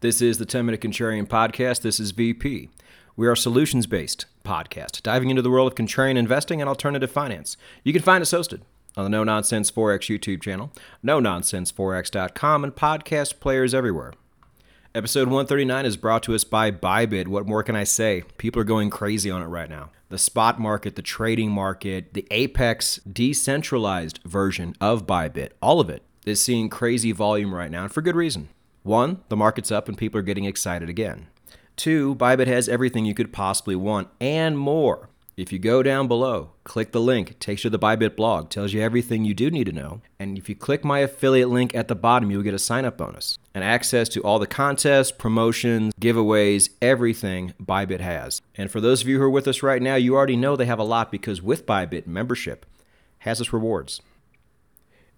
This is the 10 Minute Contrarian Podcast. This is VP. We are a solutions based podcast, diving into the world of contrarian investing and alternative finance. You can find us hosted on the No Nonsense Forex YouTube channel, no nonsenseforex.com, and podcast players everywhere. Episode 139 is brought to us by Bybit. What more can I say? People are going crazy on it right now. The spot market, the trading market, the Apex decentralized version of Bybit, all of it is seeing crazy volume right now, and for good reason. One, the market's up and people are getting excited again. Two, Bybit has everything you could possibly want and more. If you go down below, click the link, takes you to the Bybit blog, tells you everything you do need to know. And if you click my affiliate link at the bottom, you'll get a sign up bonus and access to all the contests, promotions, giveaways, everything Bybit has. And for those of you who are with us right now, you already know they have a lot because with Bybit, membership has its rewards.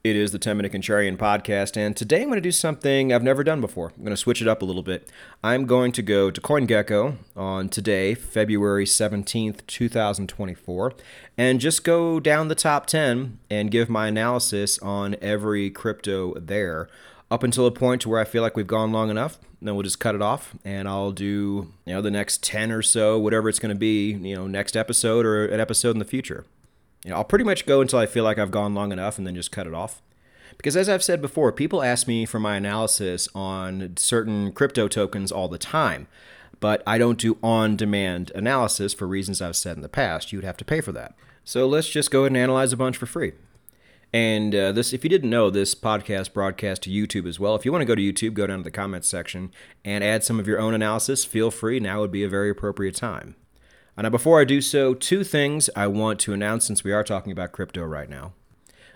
It is the 10 Minute Contrarian Podcast, and today I'm going to do something I've never done before. I'm going to switch it up a little bit. I'm going to go to CoinGecko on today, February 17th, 2024, and just go down the top 10 and give my analysis on every crypto there up until a point where I feel like we've gone long enough. Then we'll just cut it off, and I'll do you know the next 10 or so, whatever it's going to be, you know, next episode or an episode in the future. You know, I'll pretty much go until I feel like I've gone long enough and then just cut it off. Because as I've said before, people ask me for my analysis on certain crypto tokens all the time, but I don't do on demand analysis for reasons I've said in the past. You would have to pay for that. So let's just go ahead and analyze a bunch for free. And uh, this, if you didn't know, this podcast broadcast to YouTube as well. If you want to go to YouTube, go down to the comments section and add some of your own analysis. Feel free. Now would be a very appropriate time. Now, before I do so, two things I want to announce since we are talking about crypto right now.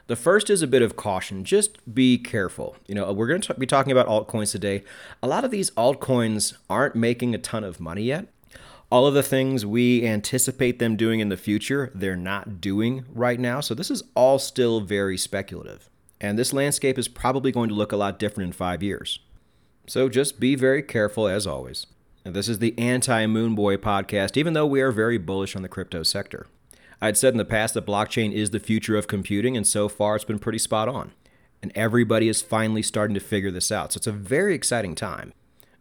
The first is a bit of caution. Just be careful. You know, we're going to be talking about altcoins today. A lot of these altcoins aren't making a ton of money yet. All of the things we anticipate them doing in the future, they're not doing right now. So this is all still very speculative. And this landscape is probably going to look a lot different in five years. So just be very careful as always. This is the anti Moonboy podcast, even though we are very bullish on the crypto sector. I'd said in the past that blockchain is the future of computing, and so far it's been pretty spot on. And everybody is finally starting to figure this out. So it's a very exciting time.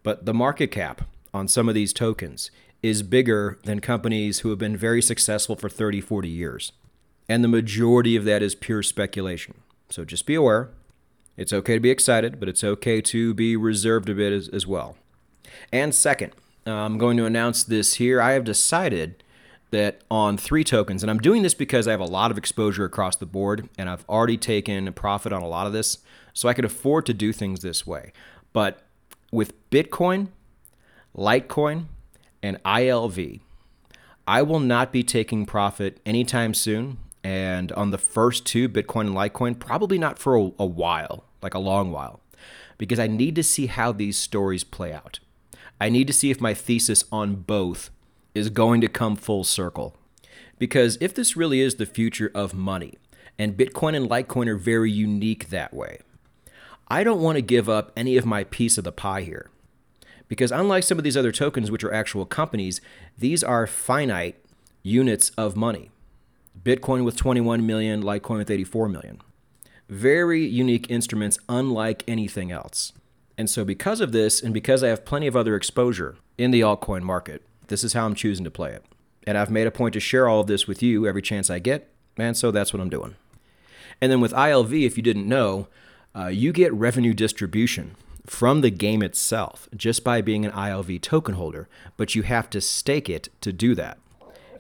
But the market cap on some of these tokens is bigger than companies who have been very successful for 30, 40 years. And the majority of that is pure speculation. So just be aware. It's okay to be excited, but it's okay to be reserved a bit as, as well. And second, I'm going to announce this here. I have decided that on three tokens, and I'm doing this because I have a lot of exposure across the board, and I've already taken a profit on a lot of this, so I could afford to do things this way. But with Bitcoin, Litecoin, and ILV, I will not be taking profit anytime soon. And on the first two, Bitcoin and Litecoin, probably not for a, a while, like a long while, because I need to see how these stories play out. I need to see if my thesis on both is going to come full circle. Because if this really is the future of money, and Bitcoin and Litecoin are very unique that way, I don't want to give up any of my piece of the pie here. Because unlike some of these other tokens, which are actual companies, these are finite units of money. Bitcoin with 21 million, Litecoin with 84 million. Very unique instruments, unlike anything else. And so, because of this, and because I have plenty of other exposure in the altcoin market, this is how I'm choosing to play it. And I've made a point to share all of this with you every chance I get, and so that's what I'm doing. And then with ILV, if you didn't know, uh, you get revenue distribution from the game itself just by being an ILV token holder, but you have to stake it to do that.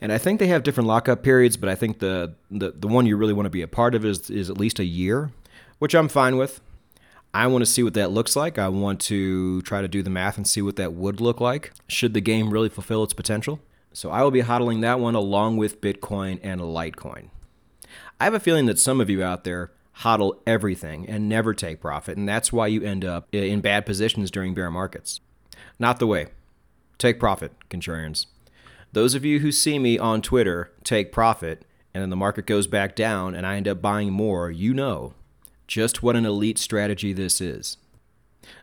And I think they have different lockup periods, but I think the, the, the one you really want to be a part of is, is at least a year, which I'm fine with. I want to see what that looks like. I want to try to do the math and see what that would look like should the game really fulfill its potential. So I will be hodling that one along with Bitcoin and Litecoin. I have a feeling that some of you out there hodl everything and never take profit, and that's why you end up in bad positions during bear markets. Not the way. Take profit, contrarians. Those of you who see me on Twitter take profit, and then the market goes back down and I end up buying more, you know just what an elite strategy this is.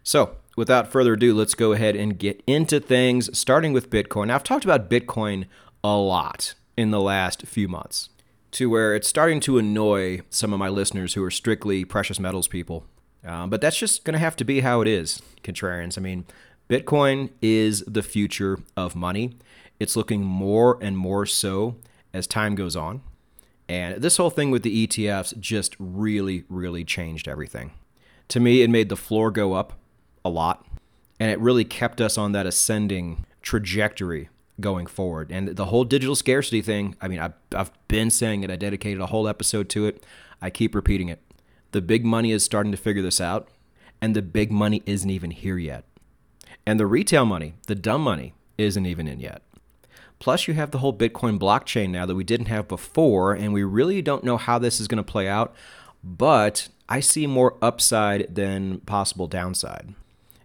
So, without further ado, let's go ahead and get into things, starting with Bitcoin. Now, I've talked about Bitcoin a lot in the last few months, to where it's starting to annoy some of my listeners who are strictly precious metals people. Um, but that's just going to have to be how it is, contrarians. I mean, Bitcoin is the future of money. It's looking more and more so as time goes on. And this whole thing with the ETFs just really, really changed everything. To me, it made the floor go up a lot, and it really kept us on that ascending trajectory going forward. And the whole digital scarcity thing, I mean, I've, I've been saying it, I dedicated a whole episode to it. I keep repeating it. The big money is starting to figure this out, and the big money isn't even here yet. And the retail money, the dumb money, isn't even in yet. Plus, you have the whole Bitcoin blockchain now that we didn't have before, and we really don't know how this is going to play out. But I see more upside than possible downside.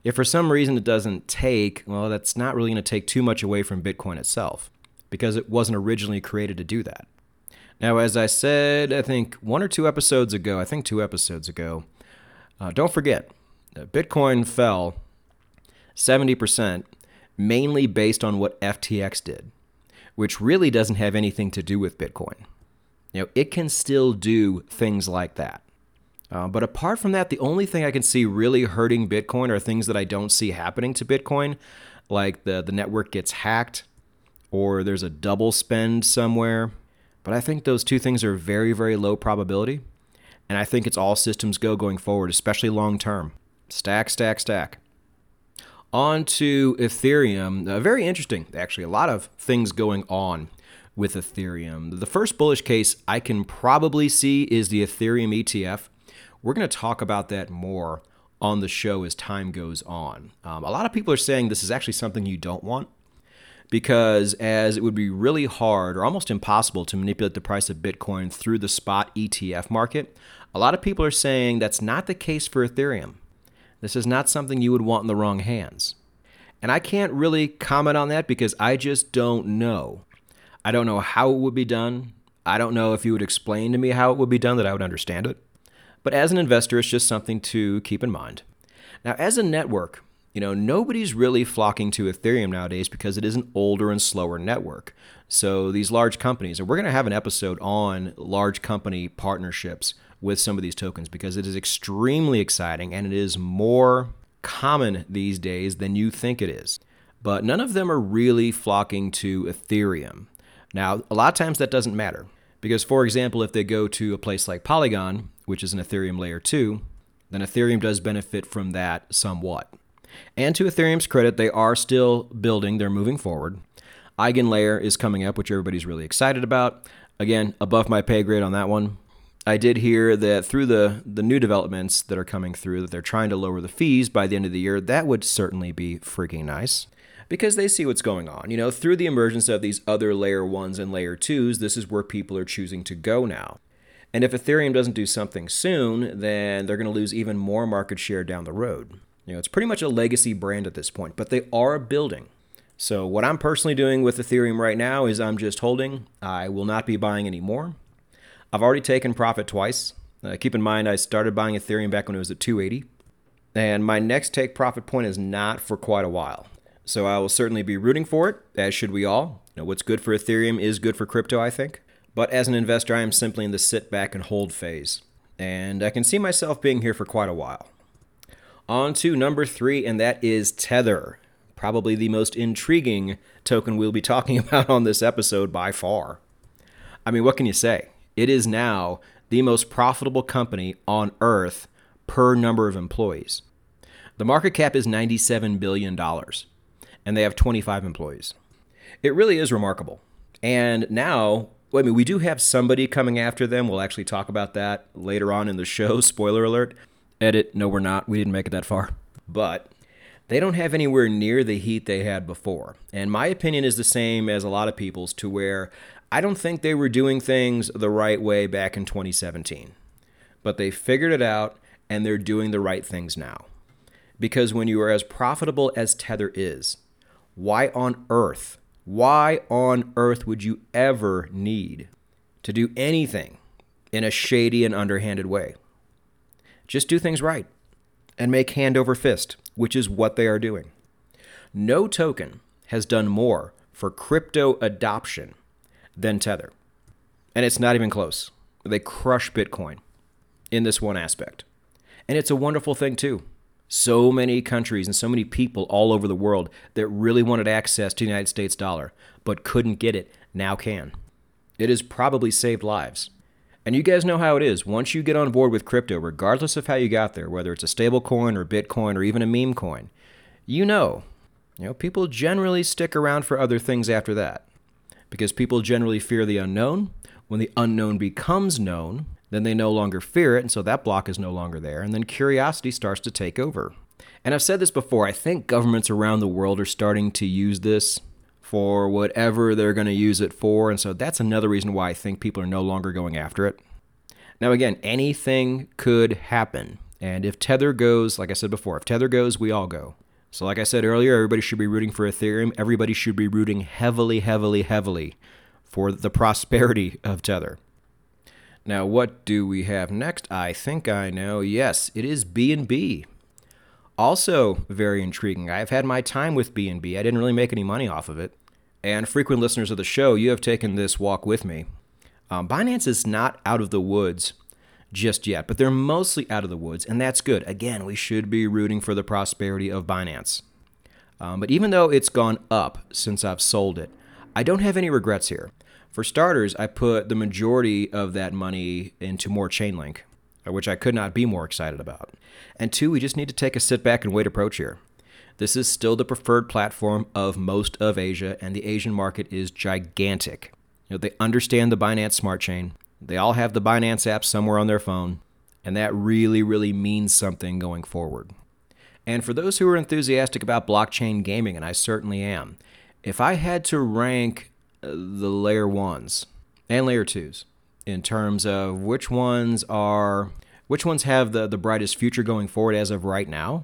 If for some reason it doesn't take, well, that's not really going to take too much away from Bitcoin itself because it wasn't originally created to do that. Now, as I said, I think one or two episodes ago, I think two episodes ago, uh, don't forget, Bitcoin fell 70%, mainly based on what FTX did which really doesn't have anything to do with Bitcoin. You know, it can still do things like that. Uh, but apart from that, the only thing I can see really hurting Bitcoin are things that I don't see happening to Bitcoin, like the, the network gets hacked or there's a double spend somewhere. But I think those two things are very, very low probability. And I think it's all systems go going forward, especially long term. Stack, stack, stack. On to Ethereum. Uh, very interesting, actually. A lot of things going on with Ethereum. The first bullish case I can probably see is the Ethereum ETF. We're going to talk about that more on the show as time goes on. Um, a lot of people are saying this is actually something you don't want because as it would be really hard or almost impossible to manipulate the price of Bitcoin through the spot ETF market, a lot of people are saying that's not the case for Ethereum. This is not something you would want in the wrong hands. And I can't really comment on that because I just don't know. I don't know how it would be done. I don't know if you would explain to me how it would be done that I would understand it. But as an investor, it's just something to keep in mind. Now, as a network, you know, nobody's really flocking to Ethereum nowadays because it is an older and slower network. So these large companies, and we're going to have an episode on large company partnerships with some of these tokens because it is extremely exciting and it is more common these days than you think it is. But none of them are really flocking to Ethereum. Now, a lot of times that doesn't matter because, for example, if they go to a place like Polygon, which is an Ethereum layer 2, then Ethereum does benefit from that somewhat. And to Ethereum's credit, they are still building, they're moving forward. Eigenlayer is coming up, which everybody's really excited about. Again, above my pay grade on that one. I did hear that through the, the new developments that are coming through, that they're trying to lower the fees by the end of the year. That would certainly be freaking nice because they see what's going on. You know, through the emergence of these other layer ones and layer twos, this is where people are choosing to go now. And if Ethereum doesn't do something soon, then they're going to lose even more market share down the road. You know, it's pretty much a legacy brand at this point, but they are building. So, what I'm personally doing with Ethereum right now is I'm just holding. I will not be buying any more. I've already taken profit twice. Uh, keep in mind, I started buying Ethereum back when it was at 280. And my next take profit point is not for quite a while. So I will certainly be rooting for it, as should we all. You know, what's good for Ethereum is good for crypto, I think. But as an investor, I am simply in the sit back and hold phase. And I can see myself being here for quite a while. On to number three, and that is Tether. Probably the most intriguing token we'll be talking about on this episode by far. I mean, what can you say? It is now the most profitable company on earth per number of employees. The market cap is $97 billion, and they have 25 employees. It really is remarkable. And now, I mean, we do have somebody coming after them. We'll actually talk about that later on in the show. Spoiler alert. Edit, no, we're not. We didn't make it that far. But they don't have anywhere near the heat they had before. And my opinion is the same as a lot of people's, to where I don't think they were doing things the right way back in 2017, but they figured it out and they're doing the right things now. Because when you are as profitable as Tether is, why on earth, why on earth would you ever need to do anything in a shady and underhanded way? Just do things right and make hand over fist, which is what they are doing. No token has done more for crypto adoption than Tether. And it's not even close. They crush Bitcoin in this one aspect. And it's a wonderful thing, too. So many countries and so many people all over the world that really wanted access to the United States dollar but couldn't get it now can. It has probably saved lives. And you guys know how it is. Once you get on board with crypto, regardless of how you got there, whether it's a stable coin or Bitcoin or even a meme coin, you know, you know, people generally stick around for other things after that. Because people generally fear the unknown. When the unknown becomes known, then they no longer fear it, and so that block is no longer there, and then curiosity starts to take over. And I've said this before, I think governments around the world are starting to use this for whatever they're going to use it for. And so that's another reason why I think people are no longer going after it. Now, again, anything could happen. And if Tether goes, like I said before, if Tether goes, we all go. So, like I said earlier, everybody should be rooting for Ethereum. Everybody should be rooting heavily, heavily, heavily for the prosperity of Tether. Now, what do we have next? I think I know. Yes, it is BNB. Also very intriguing. I've had my time with BNB. I didn't really make any money off of it. And frequent listeners of the show, you have taken this walk with me. Um, Binance is not out of the woods just yet, but they're mostly out of the woods, and that's good. Again, we should be rooting for the prosperity of Binance. Um, but even though it's gone up since I've sold it, I don't have any regrets here. For starters, I put the majority of that money into more Chainlink, which I could not be more excited about. And two, we just need to take a sit back and wait approach here. This is still the preferred platform of most of Asia, and the Asian market is gigantic. You know, they understand the Binance Smart Chain. They all have the Binance app somewhere on their phone, and that really, really means something going forward. And for those who are enthusiastic about blockchain gaming, and I certainly am, if I had to rank uh, the layer ones and layer twos in terms of which ones are which ones have the, the brightest future going forward as of right now?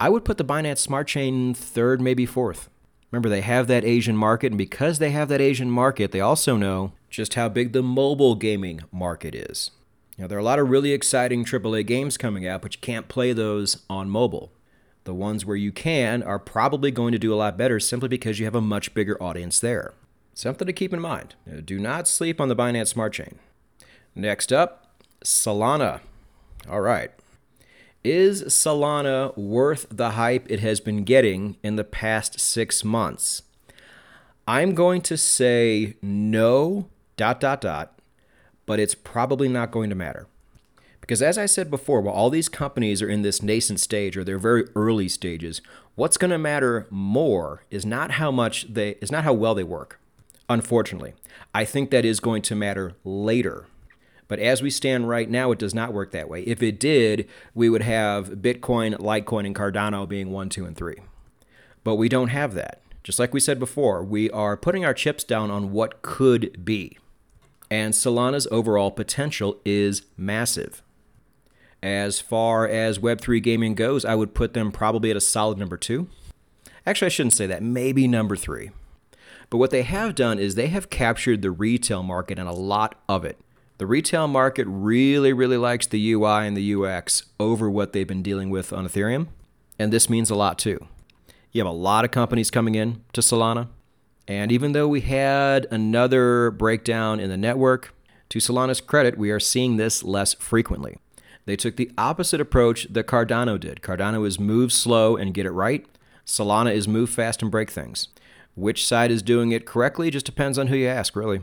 I would put the Binance Smart Chain third, maybe fourth. Remember, they have that Asian market, and because they have that Asian market, they also know just how big the mobile gaming market is. Now, there are a lot of really exciting AAA games coming out, but you can't play those on mobile. The ones where you can are probably going to do a lot better simply because you have a much bigger audience there. Something to keep in mind. Do not sleep on the Binance Smart Chain. Next up, Solana. All right. Is Solana worth the hype it has been getting in the past six months? I'm going to say no, dot, dot, dot, but it's probably not going to matter. Because as I said before, while all these companies are in this nascent stage or they're very early stages, what's going to matter more is not how much they is not how well they work. Unfortunately, I think that is going to matter later but as we stand right now, it does not work that way. If it did, we would have Bitcoin, Litecoin, and Cardano being one, two, and three. But we don't have that. Just like we said before, we are putting our chips down on what could be. And Solana's overall potential is massive. As far as Web3 gaming goes, I would put them probably at a solid number two. Actually, I shouldn't say that, maybe number three. But what they have done is they have captured the retail market and a lot of it. The retail market really, really likes the UI and the UX over what they've been dealing with on Ethereum. And this means a lot too. You have a lot of companies coming in to Solana. And even though we had another breakdown in the network, to Solana's credit, we are seeing this less frequently. They took the opposite approach that Cardano did. Cardano is move slow and get it right. Solana is move fast and break things. Which side is doing it correctly just depends on who you ask, really.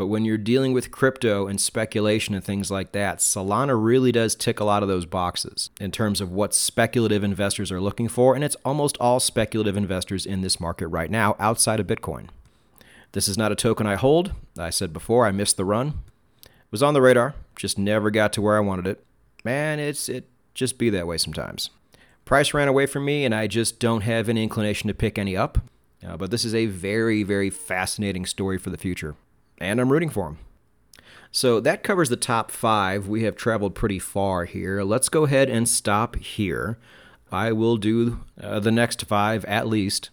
But when you're dealing with crypto and speculation and things like that, Solana really does tick a lot of those boxes in terms of what speculative investors are looking for. And it's almost all speculative investors in this market right now outside of Bitcoin. This is not a token I hold. I said before, I missed the run. It was on the radar, just never got to where I wanted it. Man, it's it just be that way sometimes. Price ran away from me, and I just don't have any inclination to pick any up. Uh, but this is a very, very fascinating story for the future and I'm rooting for him. So that covers the top five. We have traveled pretty far here. Let's go ahead and stop here. I will do uh, the next five at least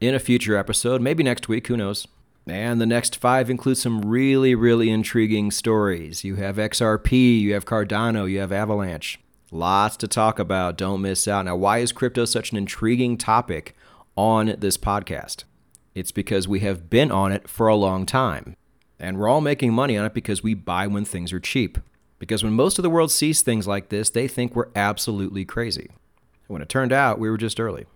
in a future episode, maybe next week, who knows. And the next five include some really, really intriguing stories. You have XRP, you have Cardano, you have Avalanche. Lots to talk about. Don't miss out. Now, why is crypto such an intriguing topic on this podcast? It's because we have been on it for a long time. And we're all making money on it because we buy when things are cheap. Because when most of the world sees things like this, they think we're absolutely crazy. when it turned out we were just early.